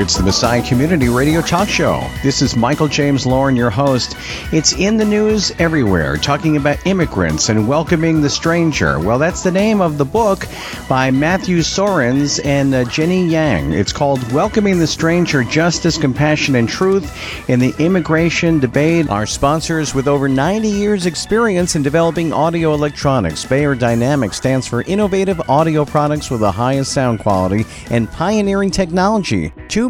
It's the Messiah Community Radio Talk Show. This is Michael James Lauren, your host. It's in the news everywhere, talking about immigrants and welcoming the stranger. Well, that's the name of the book by Matthew Soerens and uh, Jenny Yang. It's called Welcoming the Stranger Justice, Compassion, and Truth in the Immigration Debate. Our sponsors with over 90 years' experience in developing audio electronics. Beyerdynamic stands for innovative audio products with the highest sound quality and pioneering technology. Two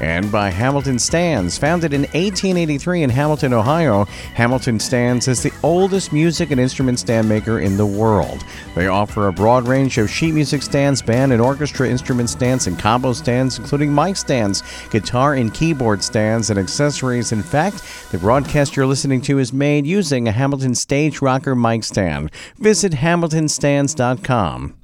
and by Hamilton Stands. Founded in 1883 in Hamilton, Ohio, Hamilton Stands is the oldest music and instrument stand maker in the world. They offer a broad range of sheet music stands, band and orchestra instrument stands, and combo stands, including mic stands, guitar and keyboard stands, and accessories. In fact, the broadcast you're listening to is made using a Hamilton Stage Rocker mic stand. Visit hamiltonstands.com.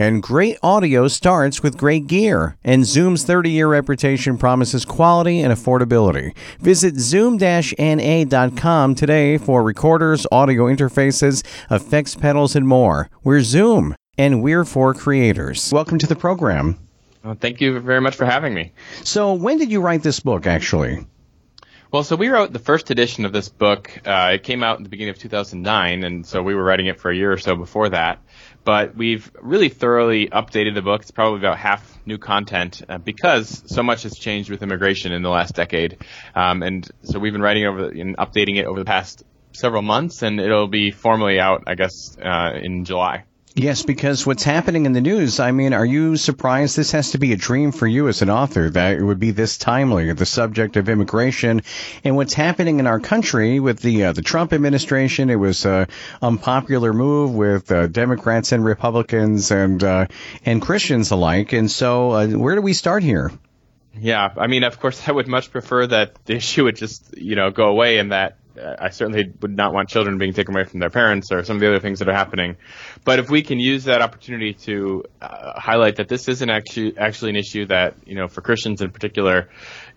And great audio starts with great gear, and Zoom's 30 year reputation promises quality and affordability. Visit zoom na.com today for recorders, audio interfaces, effects pedals, and more. We're Zoom, and we're for creators. Welcome to the program. Well, thank you very much for having me. So, when did you write this book, actually? Well, so we wrote the first edition of this book. Uh, it came out in the beginning of 2009, and so we were writing it for a year or so before that. But we've really thoroughly updated the book. It's probably about half new content uh, because so much has changed with immigration in the last decade. Um, and so we've been writing over and updating it over the past several months, and it'll be formally out, I guess, uh, in July. Yes, because what's happening in the news, I mean, are you surprised this has to be a dream for you as an author that it would be this timely, the subject of immigration and what's happening in our country with the uh, the Trump administration? It was an unpopular move with uh, Democrats and Republicans and uh, and Christians alike. And so, uh, where do we start here? Yeah, I mean, of course, I would much prefer that the issue would just, you know, go away and that I certainly would not want children being taken away from their parents or some of the other things that are happening. But if we can use that opportunity to uh, highlight that this isn't actually actually an issue that you know for Christians in particular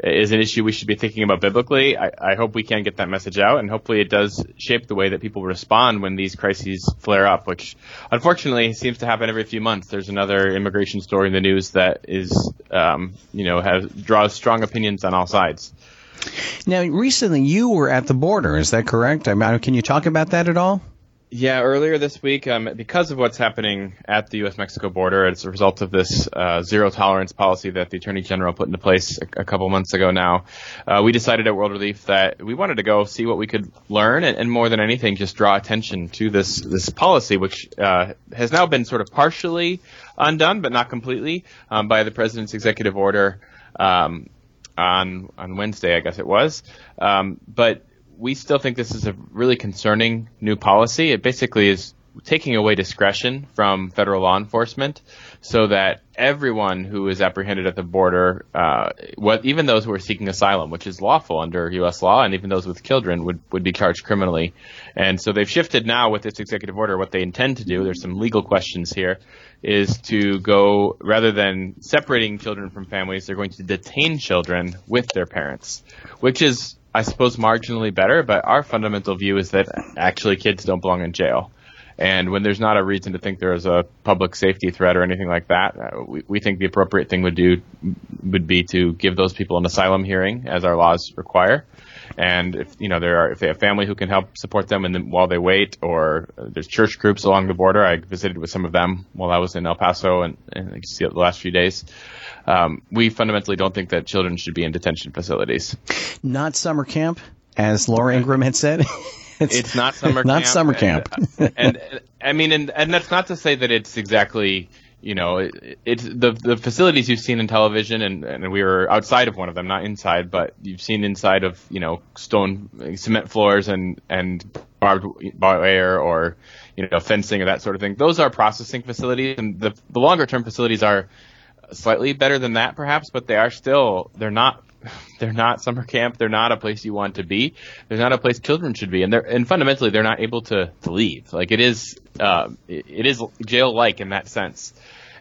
is an issue we should be thinking about biblically, I, I hope we can get that message out, and hopefully it does shape the way that people respond when these crises flare up, which unfortunately seems to happen every few months. There's another immigration story in the news that is um, you know has draws strong opinions on all sides. Now, recently you were at the border. Is that correct? I mean, can you talk about that at all? Yeah, earlier this week, um, because of what's happening at the U.S.-Mexico border as a result of this uh, zero tolerance policy that the Attorney General put into place a, a couple months ago now, uh, we decided at World Relief that we wanted to go see what we could learn, and, and more than anything, just draw attention to this this policy, which uh, has now been sort of partially undone, but not completely, um, by the President's executive order. Um, on on Wednesday, I guess it was. Um, but we still think this is a really concerning new policy. It basically is taking away discretion from federal law enforcement so that everyone who is apprehended at the border, uh, what, even those who are seeking asylum, which is lawful under U.S. law, and even those with children would, would be charged criminally. And so they've shifted now with this executive order what they intend to do. There's some legal questions here is to go rather than separating children from families, they're going to detain children with their parents, which is, I suppose, marginally better. But our fundamental view is that actually kids don't belong in jail. And when there's not a reason to think there is a public safety threat or anything like that, uh, we, we think the appropriate thing would do would be to give those people an asylum hearing, as our laws require. And if you know there are if they have family who can help support them and while they wait, or uh, there's church groups along the border. I visited with some of them while I was in El Paso and, and I see it the last few days. Um, we fundamentally don't think that children should be in detention facilities. Not summer camp, as Laura Ingraham had said. it's, it's, not summer camp. not camp. summer camp. and, and, and I mean, and, and that's not to say that it's exactly you know, it, it's the the facilities you've seen in television, and, and we were outside of one of them, not inside, but you've seen inside of you know stone cement floors and and barbed wire or you know fencing or that sort of thing. Those are processing facilities, and the the longer term facilities are slightly better than that, perhaps, but they are still they're not they're not summer camp. They're not a place you want to be. They're not a place children should be, and they're and fundamentally they're not able to to leave. Like it is, uh, it, it is jail like in that sense.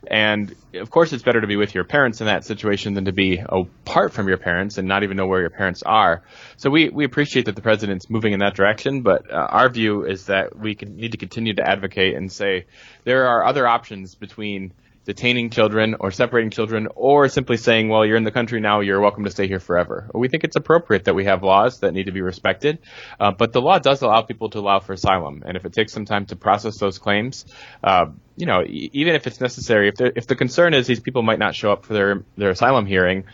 And of course, it's better to be with your parents in that situation than to be apart from your parents and not even know where your parents are. So we, we appreciate that the president's moving in that direction, but uh, our view is that we need to continue to advocate and say there are other options between detaining children or separating children or simply saying, well, you're in the country now, you're welcome to stay here forever. We think it's appropriate that we have laws that need to be respected, uh, but the law does allow people to allow for asylum. And if it takes some time to process those claims, uh, you know, e- even if it's necessary, if, if the concern is these people might not show up for their, their asylum hearing,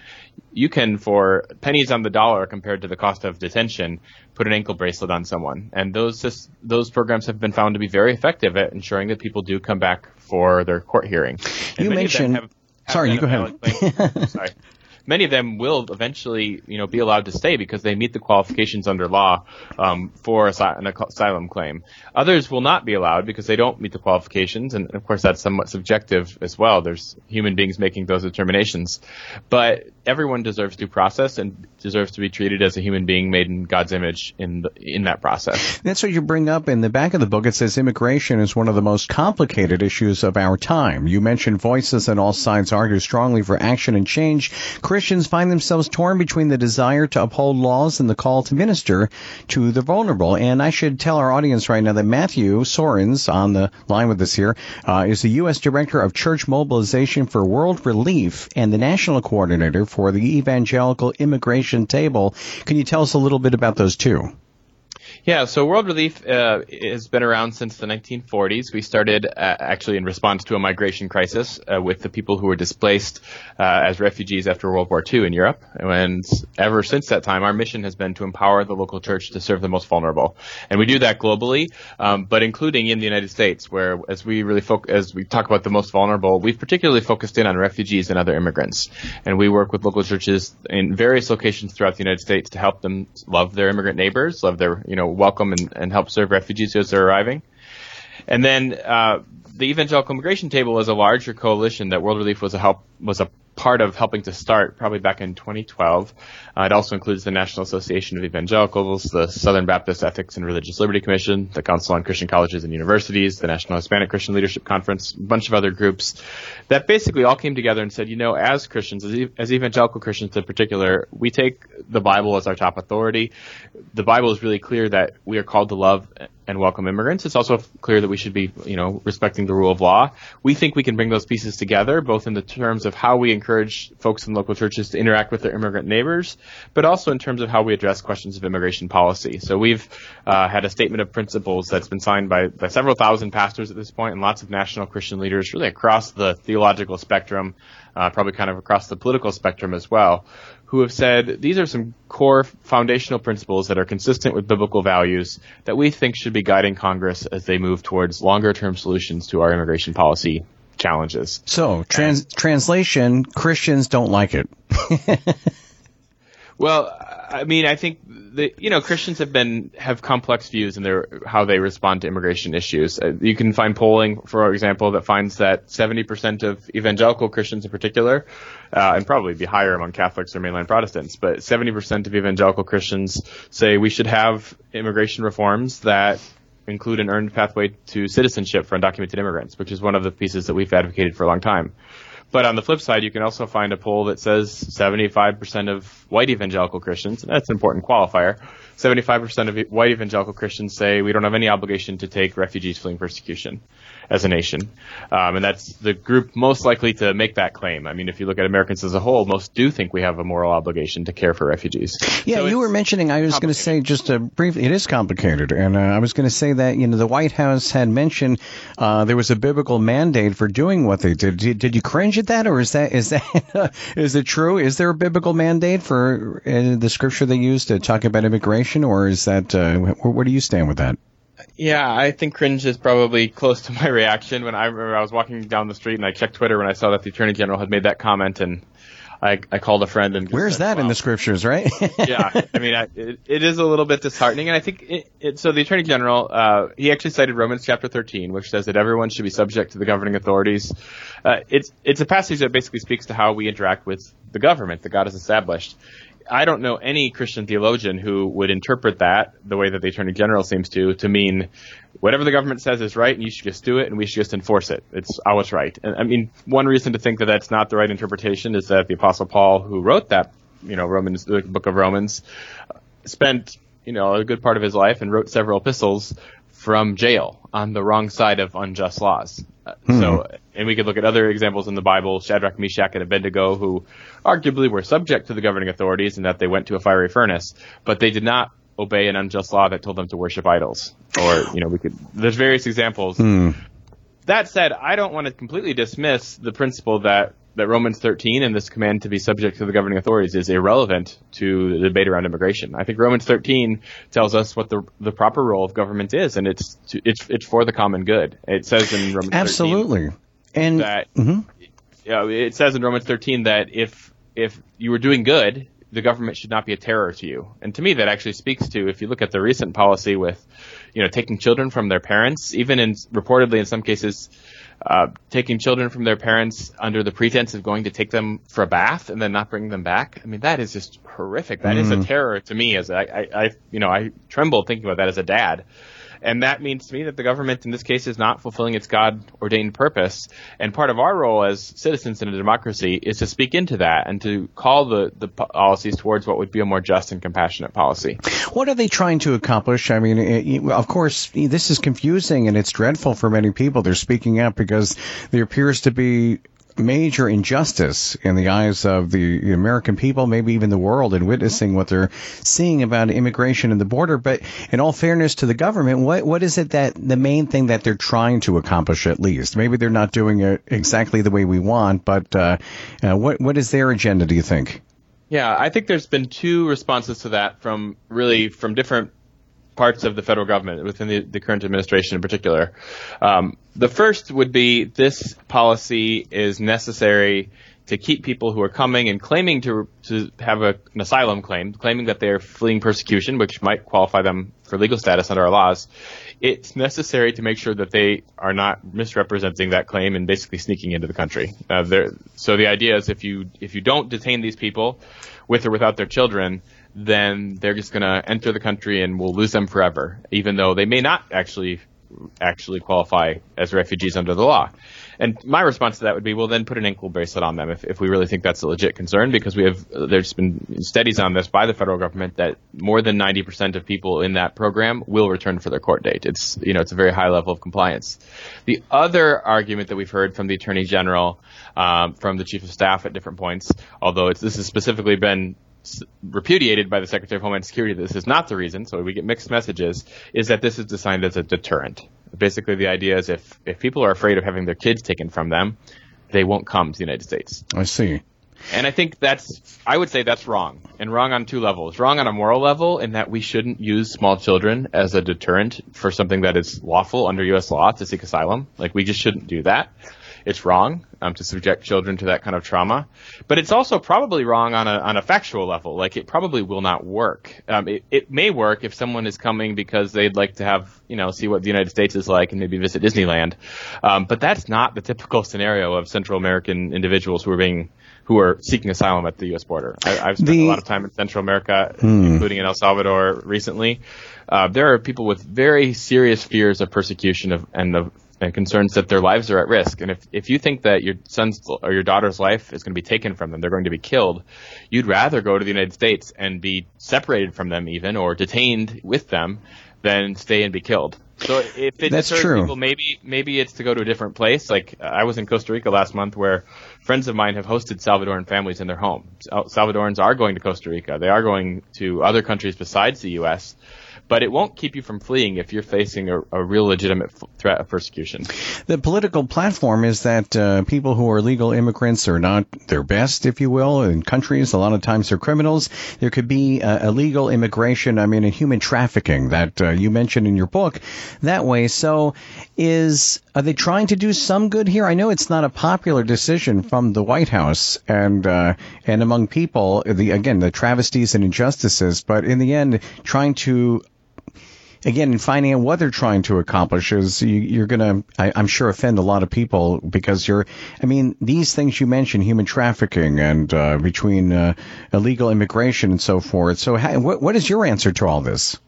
you can, for pennies on the dollar compared to the cost of detention, put an ankle bracelet on someone. And those those programs have been found to be very effective at ensuring that people do come back for their court hearing. And you mentioned. Have, have sorry, you go ahead. sorry many of them will eventually, you know, be allowed to stay because they meet the qualifications under law um, for an asylum claim. Others will not be allowed because they don't meet the qualifications, and of course that's somewhat subjective as well. There's human beings making those determinations, but everyone deserves due process and deserves to be treated as a human being made in God's image in the, in that process. That's what you bring up in the back of the book. It says immigration is one of the most complicated issues of our time. You mentioned voices on all sides argue strongly for action and change. Christians find themselves torn between the desire to uphold laws and the call to minister to the vulnerable. And I should tell our audience right now that Matthew Soerens, on the line with us here, uh, is the U.S. Director of Church Mobilization for World Relief and the National Coordinator for the Evangelical Immigration Table. Can you tell us a little bit about those two? Yeah, so World Relief uh, has been around since the 1940s. We started uh, actually in response to a migration crisis uh, with the people who were displaced uh, as refugees after World War II in Europe. And ever since that time, our mission has been to empower the local church to serve the most vulnerable. And we do that globally, um, but including in the United States, where as we really focus, as we talk about the most vulnerable, we've particularly focused in on refugees and other immigrants. And we work with local churches in various locations throughout the United States to help them love their immigrant neighbors, love their, you know, welcome and, and help serve refugees as they're arriving. And then uh, the Evangelical Immigration Table was a larger coalition that World Relief was a help was a part of helping to start probably back in 2012. Uh, it also includes the National Association of Evangelicals, the Southern Baptist Ethics and Religious Liberty Commission, the Council on Christian Colleges and Universities, the National Hispanic Christian Leadership Conference, a bunch of other groups that basically all came together and said, you know, as Christians, as, as evangelical Christians in particular, we take the Bible as our top authority. The Bible is really clear that we are called to love and welcome immigrants. It's also clear that we should be, you know, respecting the rule of law. We think we can bring those pieces together, both in the terms of how we encourage folks in local churches to interact with their immigrant neighbors, but also in terms of how we address questions of immigration policy. So we've uh, had a statement of principles that's been signed by, by several thousand pastors at this point and lots of national Christian leaders really across the theological spectrum, uh, probably kind of across the political spectrum as well, who have said these are some core foundational principles that are consistent with biblical values that we think should be guiding Congress as they move towards longer term solutions to our immigration policy challenges. So, trans- translation Christians don't like it. well, I mean, I think the you know Christians have been have complex views in their how they respond to immigration issues. Uh, you can find polling, for example, that finds that 70% of evangelical Christians, in particular, uh, and probably be higher among Catholics or mainline Protestants, but 70% of evangelical Christians say we should have immigration reforms that include an earned pathway to citizenship for undocumented immigrants, which is one of the pieces that we've advocated for a long time. But on the flip side, you can also find a poll that says 75% of white evangelical Christians, and that's an important qualifier, 75% of white evangelical Christians say we don't have any obligation to take refugees fleeing persecution as a nation. Um, and that's the group most likely to make that claim. I mean, if you look at Americans as a whole, most do think we have a moral obligation to care for refugees. Yeah, so you were mentioning, I was going to say just a briefly, it is complicated. And uh, I was going to say that, you know, the White House had mentioned uh, there was a biblical mandate for doing what they did. Did, did you cringe at that, or is that, is that, is it true? Is there a biblical mandate for uh, the scripture they use to talk about immigration, or is that, uh, where, where do you stand with that? Yeah, I think cringe is probably close to my reaction when I remember I was walking down the street and I checked Twitter when I saw that the Attorney General had made that comment and I, I called a friend and where's that well, in the scriptures, right? yeah, I mean, I, it, it is a little bit disheartening, and I think it, it, so. The Attorney General uh, he actually cited Romans chapter 13, which says that everyone should be subject to the governing authorities. Uh, it's it's a passage that basically speaks to how we interact with the government that God has established. I don't know any Christian theologian who would interpret that the way that the Attorney General seems to, to mean whatever the government says is right and you should just do it and we should just enforce it. It's always right. And I mean, one reason to think that that's not the right interpretation is that the Apostle Paul, who wrote that, you know, Romans, the book of Romans, spent, you know, a good part of his life and wrote several epistles from jail on the wrong side of unjust laws. Hmm. So, and we could look at other examples in the Bible, Shadrach, Meshach, and Abednego, who arguably were subject to the governing authorities in that they went to a fiery furnace, but they did not obey an unjust law that told them to worship idols. Or, you know, we could, there's various examples. Hmm. That said, I don't want to completely dismiss the principle that that Romans 13 and this command to be subject to the governing authorities is irrelevant to the debate around immigration. I think Romans 13 tells us what the the proper role of government is, and it's to, it's it's for the common good. It says in Romans absolutely, and that mm-hmm. you know, it says in Romans 13 that if if you were doing good, the government should not be a terror to you. And to me, that actually speaks to if you look at the recent policy with, you know, taking children from their parents, even in reportedly in some cases uh, taking children from their parents under the pretense of going to take them for a bath and then not bringing them back. I mean, that is just horrific. That mm. is a mm. terror to me. As I, I, I, you know, I tremble thinking about that as a dad. And that means to me that the government in this case is not fulfilling its God ordained purpose. And part of our role as citizens in a democracy is to speak into that and to call the, the policies towards what would be a more just and compassionate policy. What are they trying to accomplish? I mean, eh, it, of course, this is confusing and it's dreadful for many people. They're speaking out because there appears to be major injustice in the eyes of the American people, maybe even the world, in witnessing what they're seeing about immigration and the border. But in all fairness to the government, what what is it that the main thing that they're trying to accomplish at least? Maybe they're not doing it exactly the way we want, but uh, uh, what what is their agenda? Do you think? Yeah, I think there's been two responses to that from really from different parts of the federal government, within the, the current administration in particular. Um, the first would be this policy is necessary to keep people who are coming and claiming to to have a, an asylum claim, claiming that they're fleeing persecution, which might qualify them for legal status under our laws. It's necessary to make sure that they are not misrepresenting that claim and basically sneaking into the country. Uh, so the idea is if you if you don't detain these people, with or without their children, then they're just going to enter the country and we'll lose them forever, even though they may not actually actually qualify as refugees under the law. And my response to that would be, well, then put an ankle bracelet on them if, if we really think that's a legit concern, because we have there's been studies on this by the federal government that more than 90% of people in that program will return for their court date. It's you know it's a very high level of compliance. The other argument that we've heard from the attorney general, um, from the chief of staff at different points, although this has specifically been repudiated by the Secretary of Homeland Security that this is not the reason, so we get mixed messages, is that this is designed as a deterrent. Basically, the idea is if, if people are afraid of having their kids taken from them, they won't come to the United States. I see. And I think that's, I would say that's wrong. And wrong on two levels. Wrong on a moral level in that we shouldn't use small children as a deterrent for something that is lawful under U.S. law to seek asylum. Like, we just shouldn't do that it's wrong um, to subject children to that kind of trauma. But it's also probably wrong on a on a factual level. Like it probably will not work. Um, it, it may work if someone is coming because they'd like to have you know see what the United States is like and maybe visit Disneyland. Um, but that's not the typical scenario of Central American individuals who are being who are seeking asylum at the U.S. border. I, have spent the, a lot of time in Central America, hmm. including in El Salvador recently. Uh, there are people with very serious fears of persecution of, and of and concerns that their lives are at risk. And if, if you think that your son's or your daughter's life is going to be taken from them, they're going to be killed, you'd rather go to the United States and be separated from them even or detained with them than stay and be killed. So if it That's true. people, maybe maybe it's to go to a different place. Like I was in Costa Rica last month, where friends of mine have hosted Salvadoran families in their home. Salvadorans are going to Costa Rica. They are going to other countries besides the U.S but it won't keep you from fleeing if you're facing a, a real legitimate f- threat of persecution. The political platform is that uh, people who are legal immigrants are not their best, if you will, in countries. A lot of times they're criminals. There could be uh, illegal immigration, I mean, a human trafficking that uh, you mentioned in your book that way. So is, are they trying to do some good here? I know it's not a popular decision from the White House and, uh, and among people, the, again, the travesties and injustices, but in the end, trying to again, in finding out what they're trying to accomplish is you, are going to, I'm sure, offend a lot of people because you're, I mean, these things you mentioned, human trafficking and uh, between uh, illegal immigration and so forth. So, how, what, what is your answer to all this?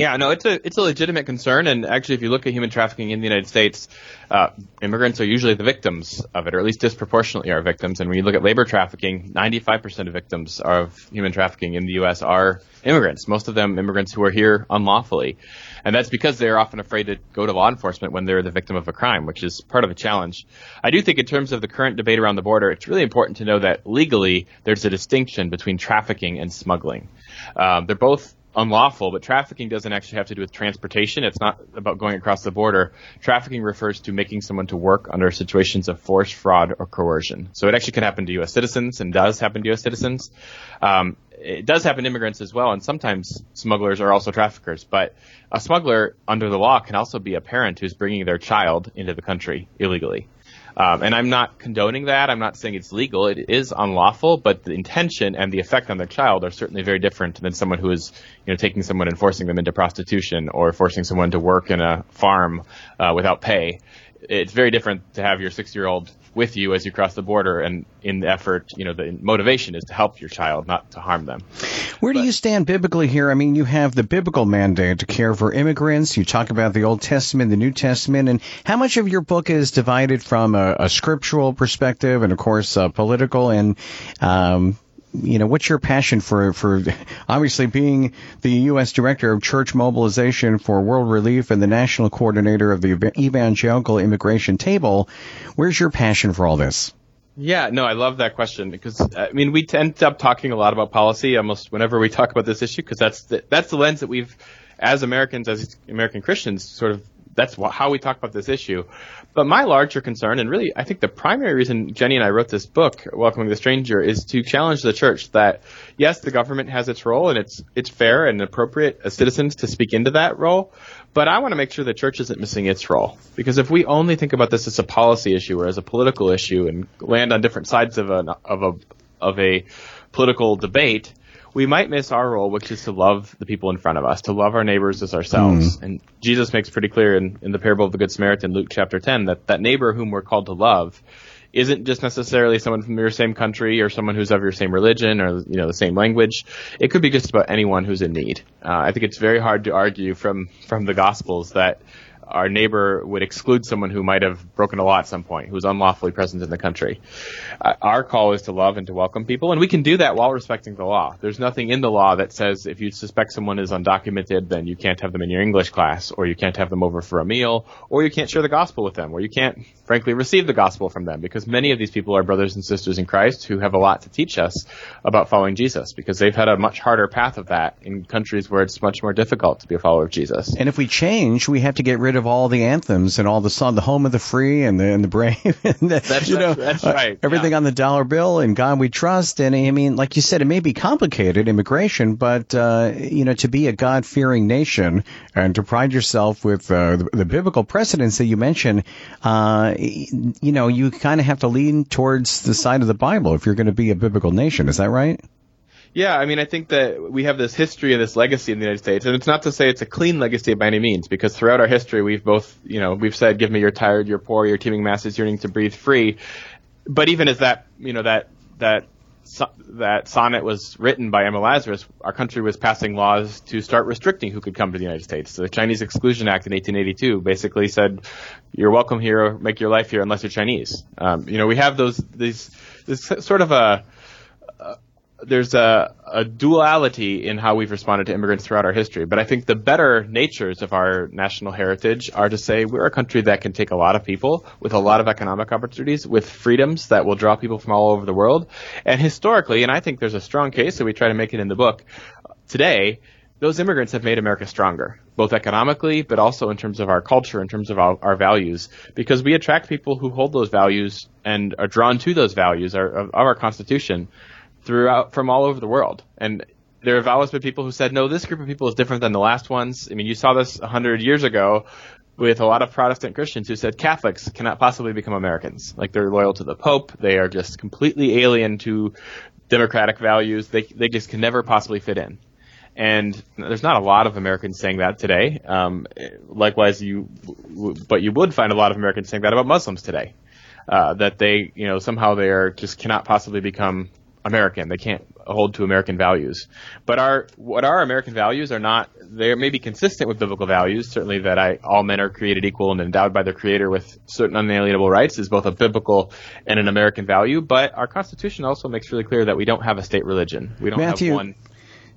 Yeah, no, it's a it's a legitimate concern, and actually, if you look at human trafficking in the United States, uh, immigrants are usually the victims of it, or at least disproportionately are victims. And when you look at labor trafficking, 95% of victims of human trafficking in the U.S. are immigrants. Most of them immigrants who are here unlawfully, and that's because they're often afraid to go to law enforcement when they're the victim of a crime, which is part of a challenge. I do think, in terms of the current debate around the border, it's really important to know that legally there's a distinction between trafficking and smuggling. Um, they're both unlawful, but trafficking doesn't actually have to do with transportation. It's not about going across the border. Trafficking refers to making someone to work under situations of force, fraud, or coercion. So it actually can happen to U.S. citizens and does happen to U.S. citizens. Um, it does happen to immigrants as well, and sometimes smugglers are also traffickers. But a smuggler, under the law, can also be a parent who's bringing their child into the country illegally. Um, and I'm not condoning that. I'm not saying it's legal. It is unlawful, but the intention and the effect on the child are certainly very different than someone who is, you know, taking someone and forcing them into prostitution or forcing someone to work in a farm uh, without pay. It's very different to have your six-year-old with you as you cross the border and in the effort, you know, the motivation is to help your child, not to harm them. Where do you stand biblically here? I mean, you have the biblical mandate to care for immigrants. You talk about the Old Testament, the New Testament, and how much of your book is divided from a, a scriptural perspective and, of course, political and um, you know, what's your passion for, for obviously being the U.S. Director of Church Mobilization for World Relief and the National Coordinator of the Evangelical Immigration Table? Where's your passion for all this? Yeah, no, I love that question because I mean we end up talking a lot about policy almost whenever we talk about this issue because that's the, that's the lens that we've as Americans as American Christians sort of that's how we talk about this issue. But my larger concern, and really, I think the primary reason Jenny and I wrote this book, Welcoming the Stranger, is to challenge the church that yes, the government has its role, and it's it's fair and appropriate as citizens to speak into that role. But I want to make sure the church isn't missing its role because if we only think about this as a policy issue or as a political issue and land on different sides of a of a of a political debate, we might miss our role, which is to love the people in front of us, to love our neighbors as ourselves. Mm. And Jesus makes pretty clear in, in the parable of the Good Samaritan, Luke chapter 10, that that neighbor whom we're called to love isn't just necessarily someone from your same country or someone who's of your same religion or you know the same language. It could be just about anyone who's in need. Uh, I think it's very hard to argue from from the Gospels that our neighbor would exclude someone who might have broken a law at some point, who's unlawfully present in the country. Uh, our call is to love and to welcome people, and we can do that while respecting the law. There's nothing in the law that says if you suspect someone is undocumented, then you can't have them in your English class, or you can't have them over for a meal, or you can't share the gospel with them, or you can't, frankly, receive the gospel from them, because many of these people are brothers and sisters in Christ who have a lot to teach us about following Jesus, because they've had a much harder path of that in countries where it's much more difficult to be a follower of Jesus. And if we change, we have to get rid of of all the anthems and all the song, the home of the free and the and the brave. and the, that's, you know, that's right. Uh, everything yeah. on the dollar bill and God we trust. And I mean, like you said, it may be complicated immigration, but uh, you know, to be a God fearing nation and to pride yourself with uh, the, the, biblical precedents that you mentioned, uh, you know, you kind of have to lean towards the side of the Bible if you're going to be a biblical nation. Is that right? Yeah, I mean, I think that we have this history and this legacy in the United States, and it's not to say it's a clean legacy by any means, because throughout our history, we've both, you know, we've said, "Give me your tired, your poor, your teeming masses yearning to breathe free," but even as that, you know, that that that sonnet was written by Emma Lazarus, our country was passing laws to start restricting who could come to the United States. So the Chinese Exclusion Act in 1882 basically said, "You're welcome here, make your life here, unless you're Chinese." Um, you know, we have those these this sort of a there's a, a, duality in how we've responded to immigrants throughout our history. But I think the better natures of our national heritage are to say we're a country that can take a lot of people with a lot of economic opportunities, with freedoms that will draw people from all over the world. And historically, and I think there's a strong case, so we try to make it in the book today, those immigrants have made America stronger, both economically, but also in terms of our culture, in terms of our, our values, because we attract people who hold those values and are drawn to those values of our Constitution throughout from all over the world. And there have always been people who said, no, this group of people is different than the last ones. I mean, you saw this hundred years ago with a lot of Protestant Christians who said Catholics cannot possibly become Americans. Like they're loyal to the Pope. They are just completely alien to democratic values. They, they just can never possibly fit in. And there's not a lot of Americans saying that today. Um, likewise, you, but you would find a lot of Americans saying that about Muslims today. Uh, that they, you know, somehow they are just cannot possibly become American. They can't hold to American values. But our what our American values are not. They may be consistent with biblical values. Certainly, that I, all men are created equal and endowed by their Creator with certain unalienable rights is both a biblical and an American value. But our Constitution also makes really clear that we don't have a state religion. We don't Matthew, have one.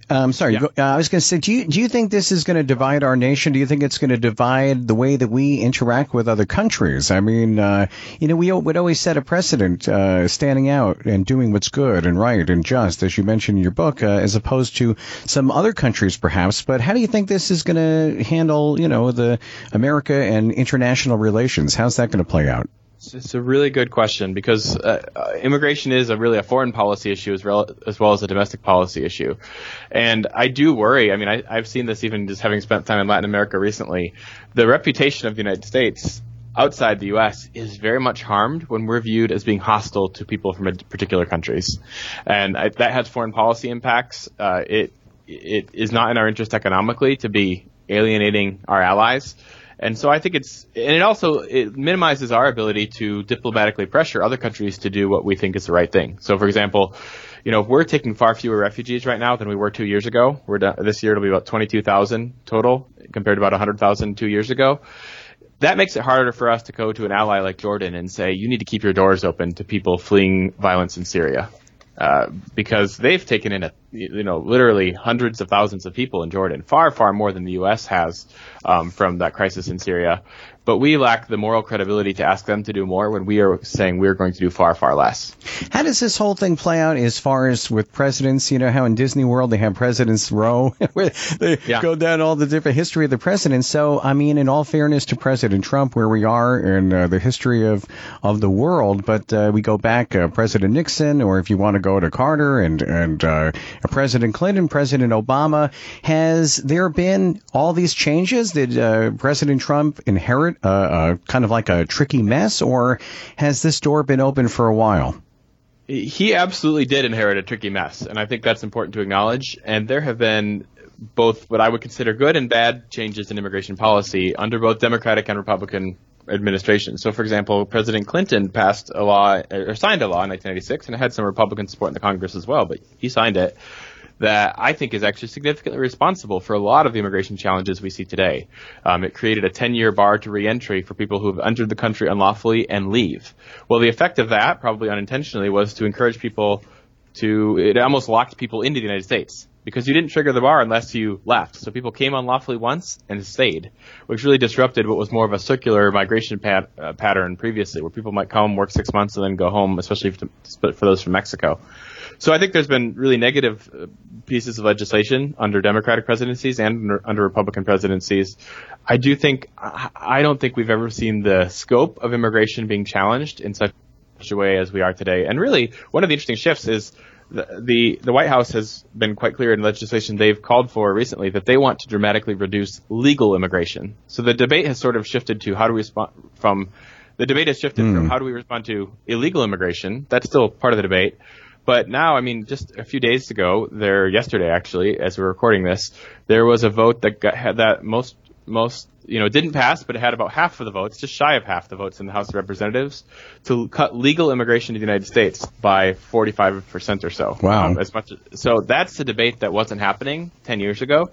Um, sorry, yeah. uh, I was going to say, do you do you think this is going to divide our nation? Do you think it's going to divide the way that we interact with other countries? I mean, uh, you know, we would always set a precedent, uh, standing out and doing what's good and right and just, as you mentioned in your book, uh, as opposed to some other countries, perhaps. But how do you think this is going to handle, you know, the America and international relations? How's that going to play out? It's a really good question because uh, uh, immigration is a really a foreign policy issue as, rel- as well as a domestic policy issue, and I do worry. I mean, I, I've seen this even just having spent time in Latin America recently. The reputation of the United States outside the U.S. is very much harmed when we're viewed as being hostile to people from particular countries, and I, that has foreign policy impacts. Uh, it it is not in our interest economically to be alienating our allies. And so I think it's, and it also, it minimizes our ability to diplomatically pressure other countries to do what we think is the right thing. So for example, you know, if we're taking far fewer refugees right now than we were two years ago, we're this year it'll be about 22,000 total compared to about 100,000 two years ago. That makes it harder for us to go to an ally like Jordan and say, you need to keep your doors open to people fleeing violence in Syria. Uh, because they've taken in a, you know, literally hundreds of thousands of people in Jordan, far, far more than the U.S. has um, from that crisis in Syria but we lack the moral credibility to ask them to do more when we are saying we're going to do far, far less. How does this whole thing play out as far as with presidents? You know how in Disney World they have President's Row, where they yeah. go down all the different history of the presidents. So, I mean, in all fairness to President Trump, where we are in uh, the history of, of the world, but uh, we go back uh, President Nixon, or if you want to go to Carter and, and uh, President Clinton, President Obama, has there been all these changes? Did uh, President Trump inherit uh, uh, kind of like a tricky mess, or has this door been open for a while? He absolutely did inherit a tricky mess, and I think that's important to acknowledge. And there have been both what I would consider good and bad changes in immigration policy under both Democratic and Republican administrations. So, for example, President Clinton passed a law or signed a law in 1996, and it had some Republican support in the Congress as well, but he signed it that I think is actually significantly responsible for a lot of the immigration challenges we see today. Um, it created a 10-year bar to reentry for people who have entered the country unlawfully and leave. Well, the effect of that, probably unintentionally, was to encourage people to, it almost locked people into the United States because you didn't trigger the bar unless you left. So people came unlawfully once and stayed, which really disrupted what was more of a circular migration pat, uh, pattern previously, where people might come, work six months, and then go home, especially for, for those from Mexico. So I think there's been really negative uh, pieces of legislation under Democratic presidencies and under, under Republican presidencies. I do think I don't think we've ever seen the scope of immigration being challenged in such a way as we are today. And really, one of the interesting shifts is the, the, the White House has been quite clear in legislation they've called for recently that they want to dramatically reduce legal immigration. So the debate has sort of shifted to how do we respond from the debate has shifted mm. from hmm. how do we respond to illegal immigration. That's still part of the debate. But now, I mean, just a few days ago, there yesterday actually, as we're recording this, there was a vote that got, had that most most you know, it didn't pass, but it had about half of the votes, just shy of half the votes in the House of Representatives, to cut legal immigration to the United States by 45% or so. Wow. Um, as much so that's a debate that wasn't happening 10 years ago.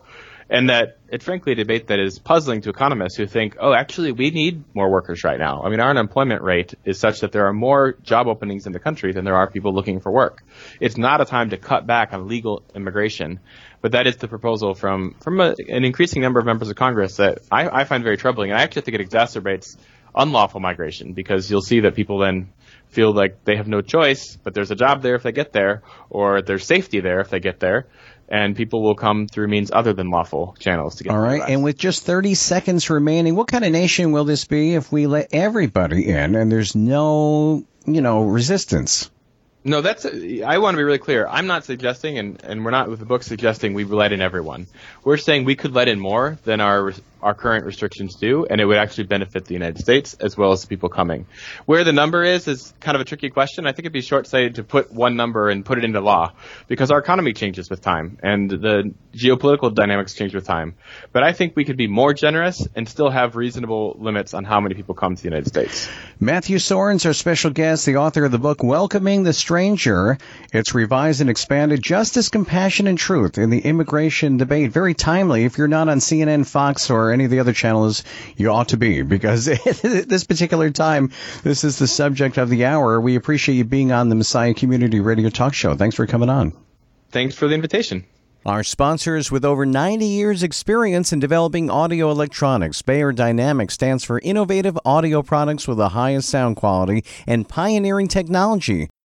And that it's frankly a debate that is puzzling to economists who think, oh, actually, we need more workers right now. I mean, our unemployment rate is such that there are more job openings in the country than there are people looking for work. It's not a time to cut back on legal immigration. But that is the proposal from from a, an increasing number of members of Congress that I, I find very troubling, and I actually think it exacerbates unlawful migration because you'll see that people then feel like they have no choice, but there's a job there if they get there, or there's safety there if they get there, and people will come through means other than lawful channels to get. All right, and with just 30 seconds remaining, what kind of nation will this be if we let everybody in and there's no, you know, resistance? No, that's. I want to be really clear. I'm not suggesting, and, and we're not with the book suggesting we let in everyone. We're saying we could let in more than our our current restrictions do, and it would actually benefit the United States as well as people coming. Where the number is is kind of a tricky question. I think it'd be short-sighted to put one number and put it into law because our economy changes with time and the geopolitical dynamics change with time. But I think we could be more generous and still have reasonable limits on how many people come to the United States. Matthew Soerens, our special guest, the author of the book Welcoming the Stranger. It's revised and expanded justice, compassion, and truth in the immigration debate. Very timely if you're not on CNN, Fox, or any of the other channels, you ought to be because at this particular time, this is the subject of the hour. We appreciate you being on the Messiah Community Radio Talk Show. Thanks for coming on. Thanks for the invitation. Our sponsors with over 90 years experience in developing audio electronics, Beyerdynamic stands for innovative audio products with the highest sound quality and pioneering technology.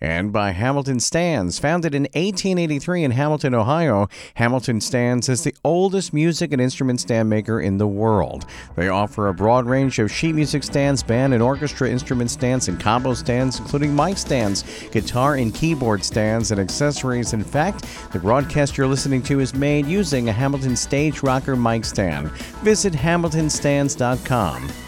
and by Hamilton Stands. Founded in 1883 in Hamilton, Ohio, Hamilton Stands is the oldest music and instrument stand maker in the world. They offer a broad range of sheet music stands, band and orchestra instrument stands, and combo stands, including mic stands, guitar and keyboard stands, and accessories. In fact, the broadcast you're listening to is made using a Hamilton Stage Rocker mic stand. Visit hamiltonstands.com.